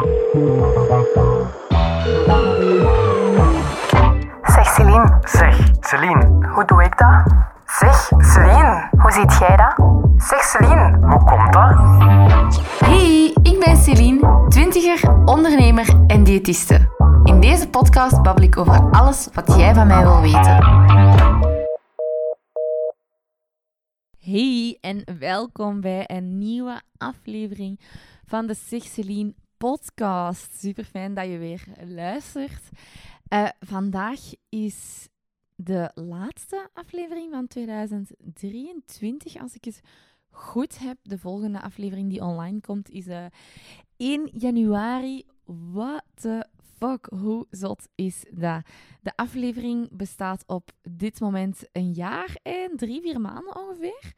Zeg Celine, Zeg, Celine, hoe doe ik dat? Zeg Celine, hoe ziet jij dat? Zeg Celine, hoe komt dat? Hey, ik ben Celine, twintiger, ondernemer en diëtiste. In deze podcast babbel ik over alles wat jij van mij wil weten. Hey en welkom bij een nieuwe aflevering van de Zeg Celine podcast. Super fijn dat je weer luistert. Eh, vandaag is de laatste aflevering van 2023, als ik het goed heb. De volgende aflevering die online komt is uh, 1 januari. What the fuck, hoe zot is dat? De aflevering bestaat op dit moment een jaar en drie, vier maanden ongeveer.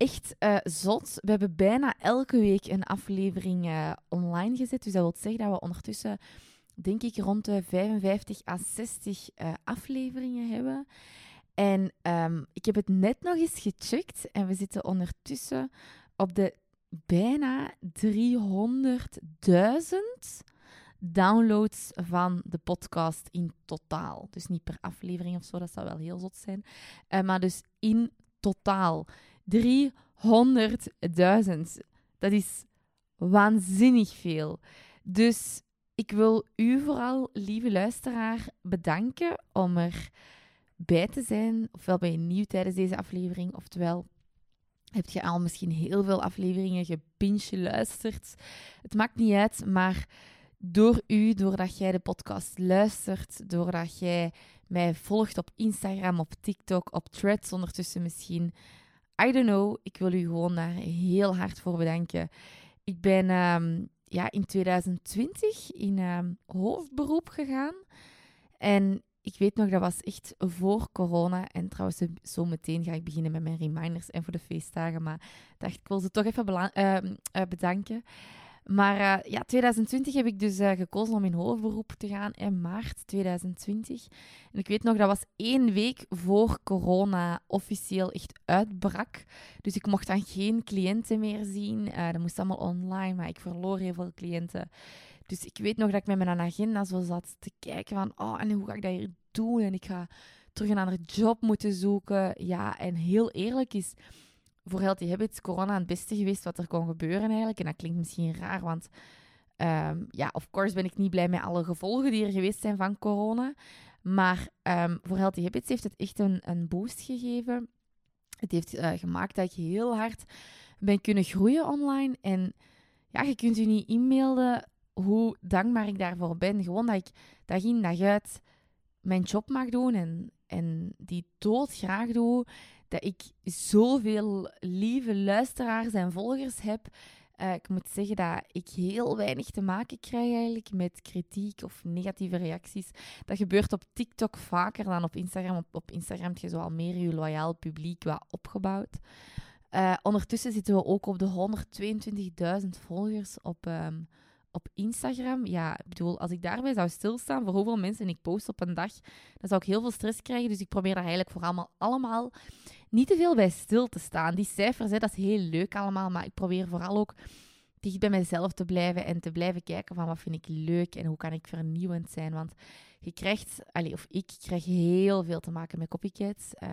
Echt uh, zot. We hebben bijna elke week een aflevering uh, online gezet. Dus dat wil zeggen dat we ondertussen, denk ik, rond de 55 à 60 uh, afleveringen hebben. En um, ik heb het net nog eens gecheckt en we zitten ondertussen op de bijna 300.000 downloads van de podcast in totaal. Dus niet per aflevering of zo, dat zou wel heel zot zijn. Maar dus in totaal 300.000. Dat is waanzinnig veel. Dus ik wil u vooral, lieve luisteraar, bedanken om er bij te zijn. Ofwel ben je nieuw tijdens deze aflevering, oftewel heb je al misschien heel veel afleveringen gepinch geluisterd. Het maakt niet uit, maar door u, doordat jij de podcast luistert, doordat jij mij volgt op Instagram, op TikTok, op Threads ondertussen misschien. I don't know, ik wil u gewoon daar heel hard voor bedanken. Ik ben um, ja, in 2020 in um, hoofdberoep gegaan. En ik weet nog, dat was echt voor corona. En trouwens, zo meteen ga ik beginnen met mijn reminders en voor de feestdagen. Maar dacht, ik wil ze toch even uh, uh, bedanken. Maar uh, ja, 2020 heb ik dus uh, gekozen om in hoofdberoep te gaan in maart 2020. En ik weet nog, dat was één week voor corona officieel echt uitbrak. Dus ik mocht dan geen cliënten meer zien. Uh, dat moest allemaal online, maar ik verloor heel veel cliënten. Dus ik weet nog dat ik met mijn agenda zo zat te kijken van, oh, en hoe ga ik dat hier doen? En ik ga terug een andere job moeten zoeken. Ja, en heel eerlijk is voor Healthy Habits corona het beste geweest wat er kon gebeuren eigenlijk. En dat klinkt misschien raar, want um, ja, of course ben ik niet blij met alle gevolgen die er geweest zijn van corona. Maar um, voor Healthy Habits heeft het echt een, een boost gegeven. Het heeft uh, gemaakt dat ik heel hard ben kunnen groeien online. En ja, je kunt u niet inbeelden hoe dankbaar ik daarvoor ben. Gewoon dat ik dag in dag uit mijn job mag doen en, en die doodgraag doe dat ik zoveel lieve luisteraars en volgers heb. Uh, ik moet zeggen dat ik heel weinig te maken krijg eigenlijk met kritiek of negatieve reacties. Dat gebeurt op TikTok vaker dan op Instagram. Op, op Instagram heb je zo al meer je loyaal publiek wat opgebouwd. Uh, ondertussen zitten we ook op de 122.000 volgers op, um, op Instagram. Ja, ik bedoel, als ik daarbij zou stilstaan voor hoeveel mensen ik post op een dag, dan zou ik heel veel stress krijgen. Dus ik probeer daar eigenlijk voor allemaal, allemaal niet te veel bij stil te staan. Die cijfers, hè, dat is heel leuk allemaal, maar ik probeer vooral ook dicht bij mezelf te blijven en te blijven kijken van wat vind ik leuk en hoe kan ik vernieuwend zijn. Want je krijgt, allez, of ik krijg heel veel te maken met copycats. Uh,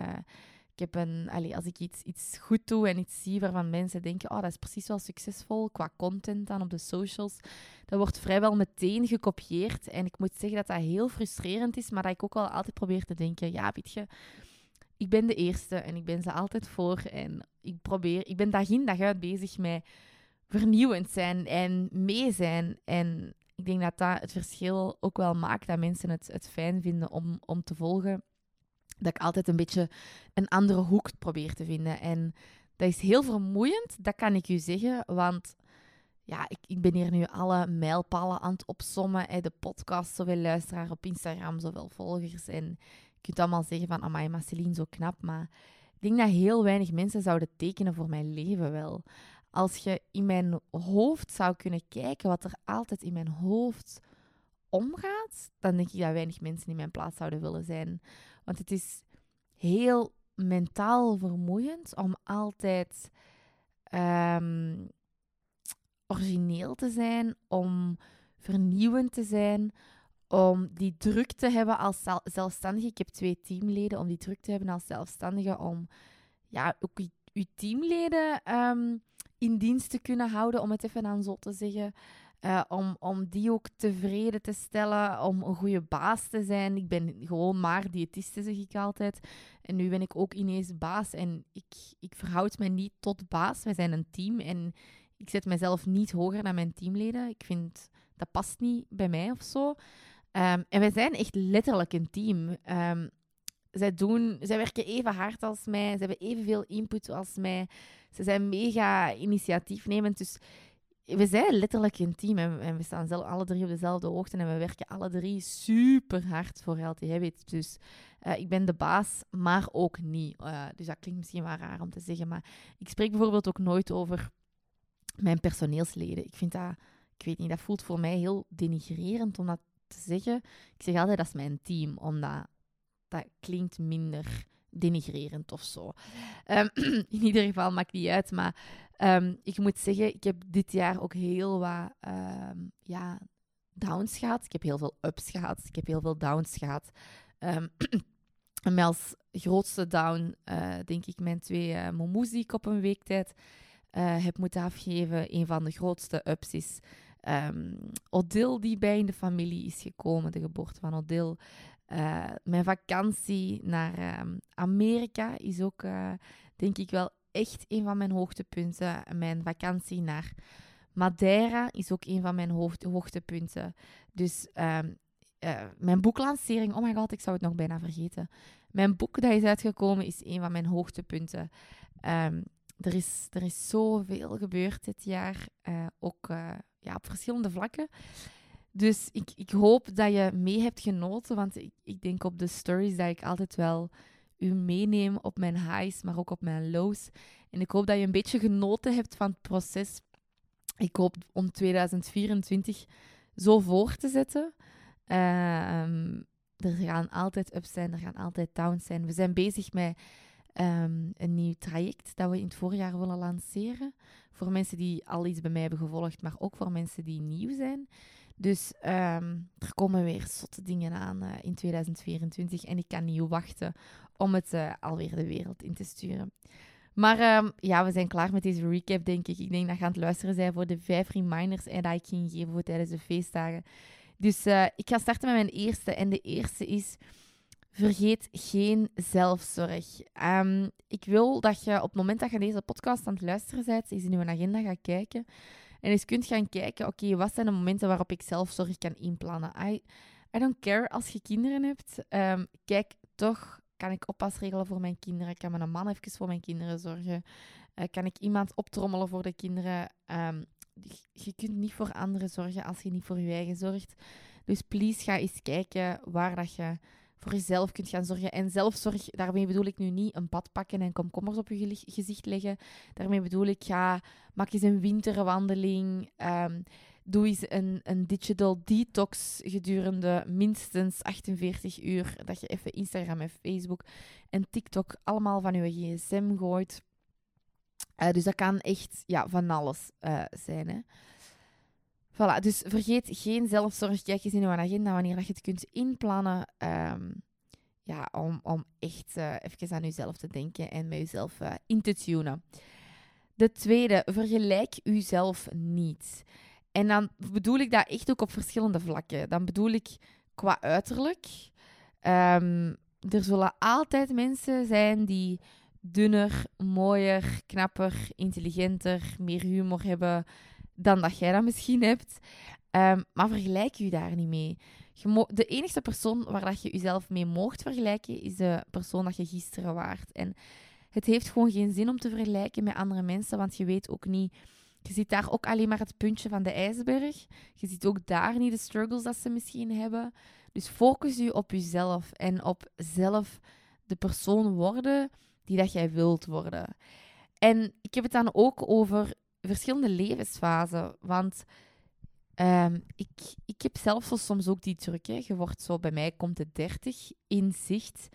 ik heb een, als ik iets, iets goed doe en iets zie waarvan mensen denken, oh, dat is precies wel succesvol qua content dan op de socials, dat wordt vrijwel meteen gekopieerd. En ik moet zeggen dat dat heel frustrerend is, maar dat ik ook wel altijd probeer te denken, ja, weet je, ik ben de eerste en ik ben ze altijd voor. En ik probeer, ik ben dag in dag uit bezig met vernieuwend zijn en mee zijn. En ik denk dat dat het verschil ook wel maakt dat mensen het, het fijn vinden om, om te volgen. Dat ik altijd een beetje een andere hoek probeer te vinden. En dat is heel vermoeiend, dat kan ik u zeggen. Want ja, ik, ik ben hier nu alle mijlpalen aan het opsommen. Hè, de podcast, zoveel luisteraars op Instagram, zoveel volgers. En je kunt allemaal zeggen van, amai, maar Celine, zo knap. Maar ik denk dat heel weinig mensen zouden tekenen voor mijn leven wel. Als je in mijn hoofd zou kunnen kijken wat er altijd in mijn hoofd omgaat, dan denk ik dat weinig mensen in mijn plaats zouden willen zijn. Want het is heel mentaal vermoeiend om altijd um, origineel te zijn, om vernieuwend te zijn, om die druk te hebben als zelfstandige. Ik heb twee teamleden, om die druk te hebben als zelfstandige, om ja, ook uw teamleden ehm, in dienst te kunnen houden, om het even aan zo te zeggen. Uh, om, om die ook tevreden te stellen, om een goede baas te zijn. Ik ben gewoon maar diëtiste, zeg ik altijd. En nu ben ik ook ineens baas en ik, ik verhoud me niet tot baas. Wij zijn een team en ik zet mezelf niet hoger dan mijn teamleden. Ik vind dat past niet bij mij of zo. Um, en wij zijn echt letterlijk een team. Um, zij, doen, zij werken even hard als mij. Ze hebben evenveel input als mij. Ze zijn mega initiatiefnemend. Dus we zijn letterlijk een team en, we staan zelf, alle drie op dezelfde hoogte en we werken alle drie super hard voor Healthy Habits. Dus uh, ik ben de baas, maar ook niet. Uh, dus dat klinkt misschien wel raar om te zeggen, maar ik spreek bijvoorbeeld ook nooit over mijn personeelsleden. Ik vind dat, ik weet niet, dat voelt voor mij heel denigrerend om dat te zeggen. Ik zeg altijd dat is mijn team, omdat dat klinkt minder denigrerend of zo. Um, in ieder geval maakt niet uit, maar um, ik moet zeggen, ik heb dit jaar ook heel wat um, ja, downs gehad. Ik heb heel veel ups gehad. Ik heb heel veel downs gehad. Um, en als grootste down, uh, denk ik, mijn twee uh, momoes die ik op een week tijd uh, heb moeten afgeven. Een van de grootste ups is um, Odile, die bij in de familie is gekomen, de geboorte van Odile. mijn vakantie naar Amerika is ook, denk ik, wel echt een van mijn hoogtepunten. Mijn vakantie naar Madeira is ook een van mijn hoogtepunten. Dus um, uh, mijn boeklancering, oh my god, ik zou het nog bijna vergeten. Mijn boek dat is uitgekomen is een van mijn hoogtepunten. Um, er, is, er is zoveel gebeurd dit jaar, ook ja, op verschillende vlakken. Dus ik, ik hoop dat je mee hebt genoten, want ik, ik denk op de stories dat ik altijd wel u meeneem op mijn highs, maar ook op mijn lows. En ik hoop dat je een beetje genoten hebt van het proces. Ik hoop om 2024 zo voor te zetten. Uh, er gaan altijd ups zijn, er gaan altijd downs zijn. We zijn bezig met um, een nieuw traject dat we in het voorjaar willen lanceren. Voor mensen die al iets bij mij hebben gevolgd, maar ook voor mensen die nieuw zijn. Dus um, er komen weer zotte dingen aan uh, in 2024 en ik kan niet wachten om het uh, alweer de wereld in te sturen. Maar um, ja, we zijn klaar met deze recap, denk ik. Ik denk dat je aan het luisteren zijn voor de vijf reminders en dat ik ging geven voor tijdens de feestdagen. Dus uh, ik ga starten met mijn eerste. En de eerste is: vergeet geen zelfzorg. Um, ik wil dat je op het moment dat je deze podcast aan het luisteren bent, eens in je agenda gaat kijken. En eens kunt gaan kijken: oké, wat zijn de momenten waarop ik zelfzorg kan inplannen? I, don't care als je kinderen hebt. Um, kijk toch kan ik oppas regelen voor mijn kinderen? Kan mijn man even voor mijn kinderen zorgen? Uh, kan ik iemand optrommelen voor de kinderen? Um, je kunt niet voor anderen zorgen als je niet voor je eigen zorgt. Dus please ga eens kijken waar dat je voor jezelf kunt gaan zorgen. En zelfzorg, daarmee bedoel ik nu niet een pad pakken en komkommers op je gezicht leggen. Daarmee bedoel ik, ga, maak eens een winterwandeling. Um, doe eens een, een digital detox gedurende minstens 48 uur. Dat je even Instagram en Facebook en TikTok allemaal van je gsm gooit. Uh, dus dat kan echt ja, van alles uh, zijn. Hè. Voilà, dus vergeet geen zelfzorg. Kijk eens in je agenda wanneer dat je het kunt inplannen. Um, ja, om, om echt uh, even aan jezelf te denken en met jezelf in te tunen. De tweede, vergelijk jezelf niet. En dan bedoel ik dat echt ook op verschillende vlakken. Dan bedoel ik qua uiterlijk. Um, er zullen altijd mensen zijn die dunner, mooier, knapper, intelligenter, meer humor hebben dan dat jij dat misschien hebt. Um, maar vergelijk je daar niet mee. de enige persoon waar dat je jezelf mee mocht vergelijken, is de persoon dat je gisteren waart. En het heeft gewoon geen zin om te vergelijken met andere mensen, want je weet ook niet je ziet daar ook alleen maar het puntje van de ijsberg. Je ziet ook daar niet de struggles dat ze misschien hebben. Dus focus je op jezelf en op zelf de persoon worden die dat jij wilt worden. En ik heb het dan ook over verschillende levensfasen. Want um, ik, ik heb zelf soms ook die druk. Hè. Je wordt zo, bij mij komt de 30 in zicht.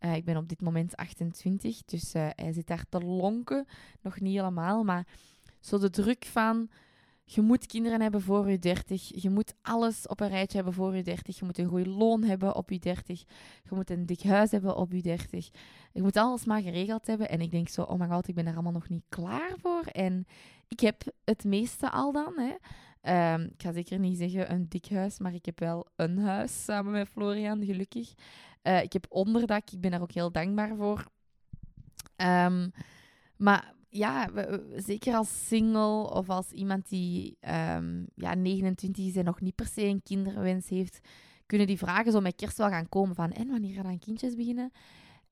Uh, ik ben op dit moment 28, dus uh, hij zit daar te lonken. Nog niet helemaal, maar zo de druk van je moet kinderen hebben voor je 30. Je moet alles op een rijtje hebben voor je 30. Je moet een goed loon hebben op je 30. Je moet een dik huis hebben op je 30. Je moet alles maar geregeld hebben. En ik denk zo, oh my god, ik ben er allemaal nog niet klaar voor. En ik heb het meeste al dan. Hè. Ehm, ik ga zeker niet zeggen een dik huis, maar ik heb wel een huis samen met Florian, gelukkig. Uh, ik heb onderdak, ik ben daar ook heel dankbaar voor. Um, maar ja, zeker als single of als iemand die um, ja, 29 is en nog niet per se een kinderwens heeft, kunnen die vragen zo met kerst wel gaan komen van en wanneer gaan kindjes beginnen?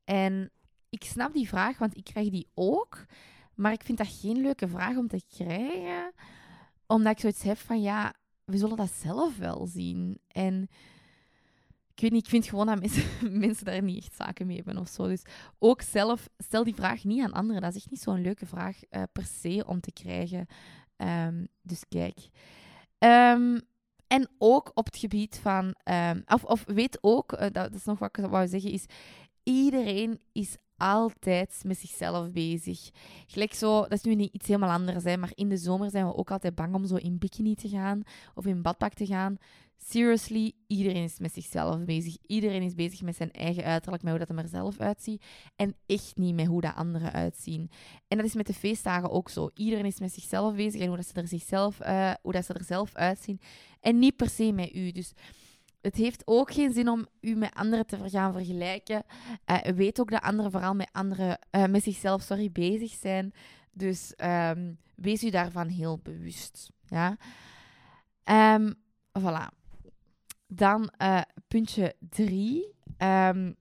En ik snap die vraag, want ik krijg die ook. Maar ik vind dat geen leuke vraag om te krijgen, omdat ik zoiets heb van ja, we zullen dat zelf wel zien. En ik weet niet, ik vind gewoon dat mensen, mensen daar niet echt zaken mee hebben of zo. Dus ook zelf, stel die vraag niet aan anderen. Dat is echt niet zo'n leuke vraag uh, per se om te krijgen. Um, dus kijk. Um, en ook op het gebied van, um, of, of weet ook, dat, dat, is nog wat ik wou zeggen, is iedereen is altijd met zichzelf bezig. Gelijk zo, dat is nu niet iets helemaal anders, hè, maar in de zomer zijn we ook altijd bang om zo in bikini te gaan of in badpak te gaan. Seriously, iedereen is met zichzelf bezig. Iedereen is bezig met zijn eigen uiterlijk, met hoe dat er zelf uitziet. En echt niet met hoe dat anderen uitzien. En dat is met de feestdagen ook zo. Iedereen is met zichzelf bezig en hoe, dat ze, er zichzelf, uh, hoe dat ze er zelf uitzien. En niet per se met u. Dus het heeft ook geen zin om u met anderen te gaan vergelijken. Uh, weet ook dat anderen vooral met, anderen, uh, met zichzelf sorry, bezig zijn. Dus um, wees u daarvan heel bewust. Ja? Um, voilà. Dan uh, puntje drie. Um,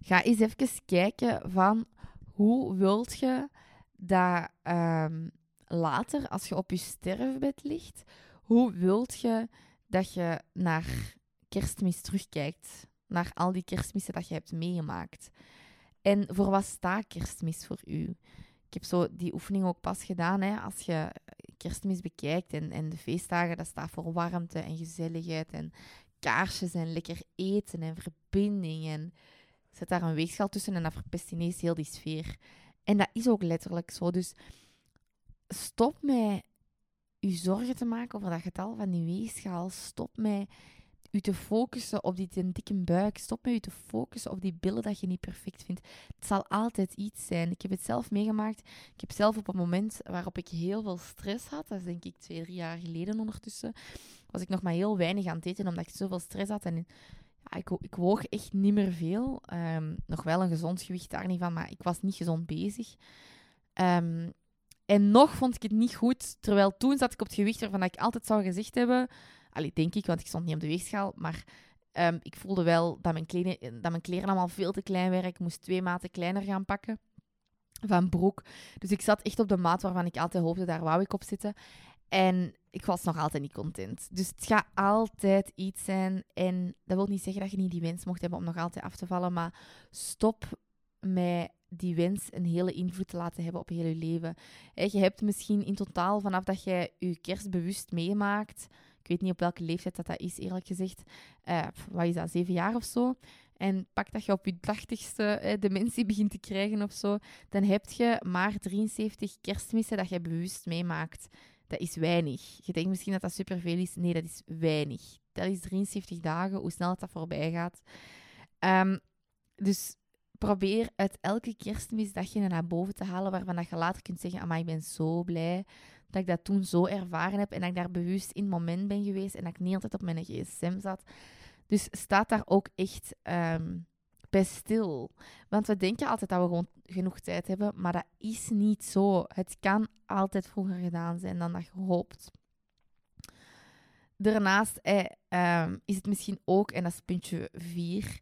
ga eens even kijken van hoe wilt je dat later, als je op je sterfbed ligt, hoe wilt je dat je naar kerstmis terugkijkt. Naar al die kerstmissen dat je hebt meegemaakt. En voor wat staat kerstmis voor u? Ik heb zo die oefening ook pas gedaan. Hè, als je kerstmis bekijkt en, en de feestdagen, dat staat voor warmte en gezelligheid en kaarsjes en lekker eten en verbinding. En zet daar een weegschaal tussen en dat verpest ineens heel die sfeer. En dat is ook letterlijk zo. Dus stop met u zorgen te maken over dat getal van die weegschaal. Stop met u te focussen op die dikke buik. Stop met u te focussen op die billen dat je niet perfect vindt. Het zal altijd iets zijn. Ik heb het zelf meegemaakt. Ik heb zelf op een moment waarop ik heel veel stress had, dat is denk ik twee, drie jaar geleden ondertussen, was ik nog maar heel weinig aan het eten omdat ik zoveel stress had. En ja, ik, ik woog echt niet meer veel. Um, nog wel een gezond gewicht, daar niet van, maar ik was niet gezond bezig. Um, en nog vond ik het niet goed, terwijl toen zat ik op het gewicht waarvan ik altijd zou gezegd hebben... Allee, denk ik, want ik stond niet op de weegschaal, maar um, ik voelde wel dat mijn, kleren, dat mijn kleren allemaal veel te klein waren. Ik moest twee maten kleiner gaan pakken van broek. Dus ik zat echt op de maat waarvan ik altijd hoopte, daar wou ik op zitten. En ik was nog altijd niet content. Dus het gaat altijd iets zijn. En dat wil niet zeggen dat je niet die wens mocht hebben om nog altijd af te vallen. Maar stop met die wens een hele invloed te laten hebben op heel je leven. Je hebt misschien in totaal, vanaf dat jij je kerst bewust meemaakt, ik weet niet op welke leeftijd dat, dat is, eerlijk gezegd, uh, wat is dat, zeven jaar of zo, en pak dat je op je tachtigste dementie begint te krijgen of zo, dan heb je maar 73 kerstmissen dat je bewust meemaakt. Dat is weinig. Je denkt misschien dat dat superveel is. Nee, dat is weinig. Dat is 73 dagen, hoe snel dat voorbij gaat. Um, dus probeer uit elke kerstmis dat je naar boven te halen waarvan dat je later kunt zeggen, maar ik ben zo blij dat ik dat toen zo ervaren heb en dat ik daar bewust in het moment ben geweest en dat ik niet altijd op mijn gsm zat. Dus staat daar ook echt um, bij stil. Want we denken altijd dat we gewoon genoeg tijd hebben, maar dat is niet zo. Het kan altijd vroeger gedaan zijn dan dat je hoopt. Daarnaast eh, um, is het misschien ook, en dat is puntje 4,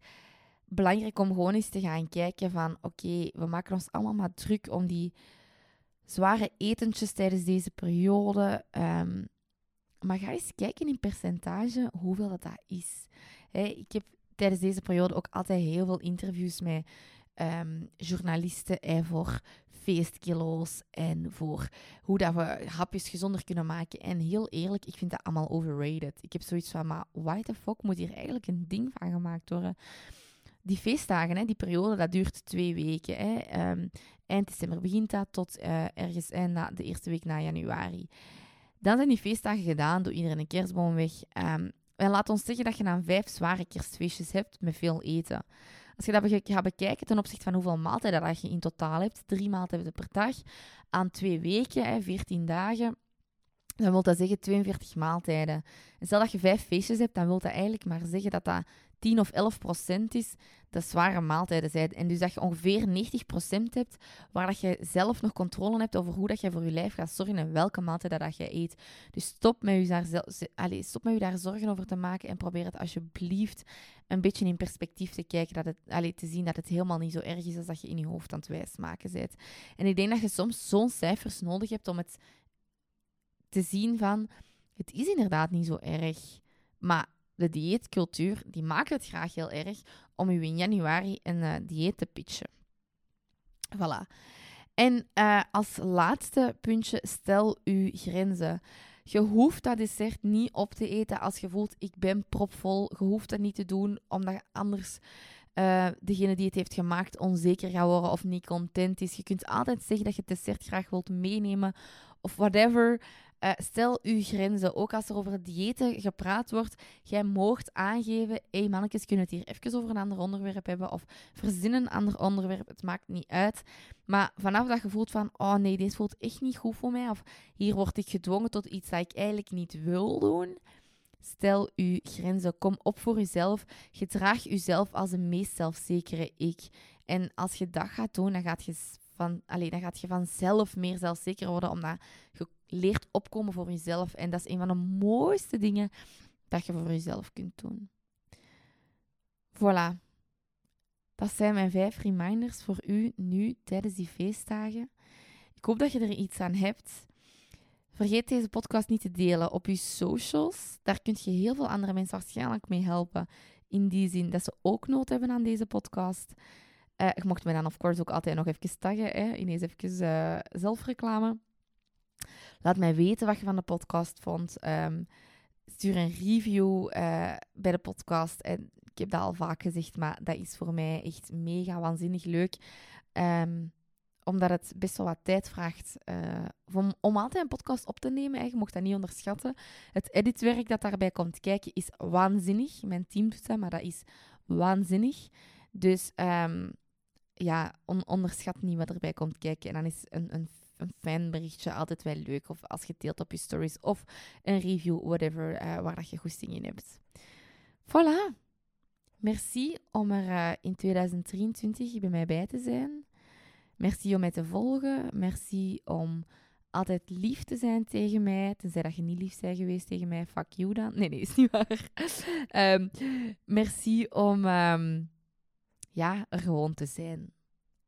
belangrijk om gewoon eens te gaan kijken van oké, we maken ons allemaal maar druk om die zware etentjes tijdens deze periode. Um, maar ga eens kijken in percentage hoeveel dat, dat is. ik heb tijdens deze periode ook altijd heel veel interviews met um, journalisten en voor feestkilo's en voor hoe dat we hapjes gezonder kunnen maken. En heel eerlijk, ik vind dat allemaal overrated. Ik heb zoiets van, maar why the fuck moet hier eigenlijk een ding van gemaakt worden? Die feestdagen, hè, die periode, dat duurt twee weken. Hè. Um, eind december begint dat tot uh, ergens eind na, de eerste week na januari. Dan zijn die feestdagen gedaan, doe iedereen een kerstboom weg. Ehm, en laat ons zeggen dat je dan vijf zware kerstfeestjes hebt met veel eten. Als je dat gaat bekijken ten opzichte van hoeveel maaltijden dat je in totaal hebt, drie maaltijden per dag, aan twee weken, hè, 14 dagen, dan wil dat zeggen 42 maaltijden. En stel dat je vijf feestjes hebt, dan wil dat eigenlijk maar zeggen dat dat 10 of 11 procent is dat zware maaltijden zijn. En dus dat je ongeveer 90 procent hebt waar dat je zelf nog controle hebt over hoe dat je voor je lijf gaat zorgen en welke maaltijden dat je eet. Dus stop met je daar, allez, stop met je daar zorgen over te maken en probeer het alsjeblieft een beetje in perspectief te kijken. Dat het, allez, te zien dat het helemaal niet zo erg is als dat je in je hoofd aan het wijsmaken bent. En ik denk dat je soms zo'n cijfers nodig hebt om het te zien van... Het is inderdaad niet zo erg. Maar de dieetcultuur, die maakt het graag heel erg om u in januari een uh, dieet te pitchen. Voilà. En uh, als laatste puntje, stel uw grenzen. Je hoeft dat dessert niet op te eten als je voelt, ik ben propvol. Je hoeft dat niet te doen, omdat anders uh, degene die het heeft gemaakt onzeker gaat worden of niet content is. Je kunt altijd zeggen dat je het dessert graag wilt meenemen of whatever. Uh, stel uw grenzen. Ook als er over diëten gepraat wordt, jij moogt aangeven: hé hey mannetjes, kunnen we het hier even over een ander onderwerp hebben? Of verzinnen een ander onderwerp, het maakt niet uit. Maar vanaf dat je voelt van: oh nee, dit voelt echt niet goed voor mij, of hier word ik gedwongen tot iets dat ik eigenlijk niet wil doen. Stel uw grenzen. Kom op voor uzelf. Gedraag uzelf als de meest zelfzekere ik. En als je dat gaat doen, dan gaat je van, alleen, dan gaat je vanzelf meer zelfzeker worden, omdat je leert opkomen voor jezelf. En dat is een van de mooiste dingen dat je voor jezelf kunt doen. Voilà. Dat zijn mijn vijf reminders voor u nu tijdens die feestdagen. Ik hoop dat je er iets aan hebt. Vergeet deze podcast niet te delen op je socials. Daar kun je heel veel andere mensen waarschijnlijk mee helpen. In die zin dat ze ook nood hebben aan deze podcast. Uh, je mocht mij dan of course ook altijd nog even taggen. Hè? Ineens even uh, zelfreclame. Laat mij weten wat je van de podcast vond. Um, stuur een review uh, bij de podcast. En ik heb dat al vaak gezegd, maar dat is voor mij echt mega waanzinnig leuk. Um, omdat het best wel wat tijd vraagt om, om, altijd een podcast op te nemen. Hè. Je mocht dat niet onderschatten. Het editwerk dat daarbij komt kijken is waanzinnig. Mijn team doet dat, maar dat is waanzinnig. Dus um, ja, onderschat niet wat erbij komt kijken. En dan is een, een, een fijn berichtje altijd wel leuk. Of als je deelt op je stories. Of een review, whatever, uh, waar dat je goesting in hebt. Voilà. Merci om er uh, in 2023 bij mij bij te zijn. Merci om mij te volgen. Merci om altijd lief te zijn tegen mij. Tenzij dat je niet lief bent geweest tegen mij. Fuck you dan. Nee, nee, is niet waar. um, merci om... Um, ja, er gewoon te zijn.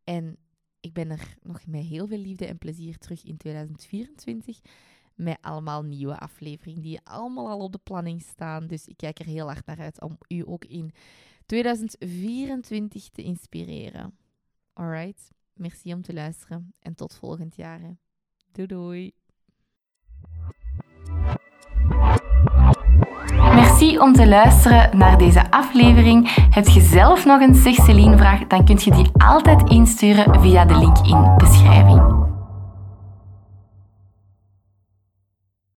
En ik ben er nog met heel veel liefde en plezier terug in 2024. Met allemaal nieuwe afleveringen die allemaal al op de planning staan. Dus ik kijk er heel hard naar uit om u ook in 2024 te inspireren. Alright, merci om te luisteren en tot volgend jaar. Doei doei. Merci om te luisteren naar deze aflevering. Heb je zelf nog een Zeg vraag, dan kun je die altijd insturen via de link in beschrijving.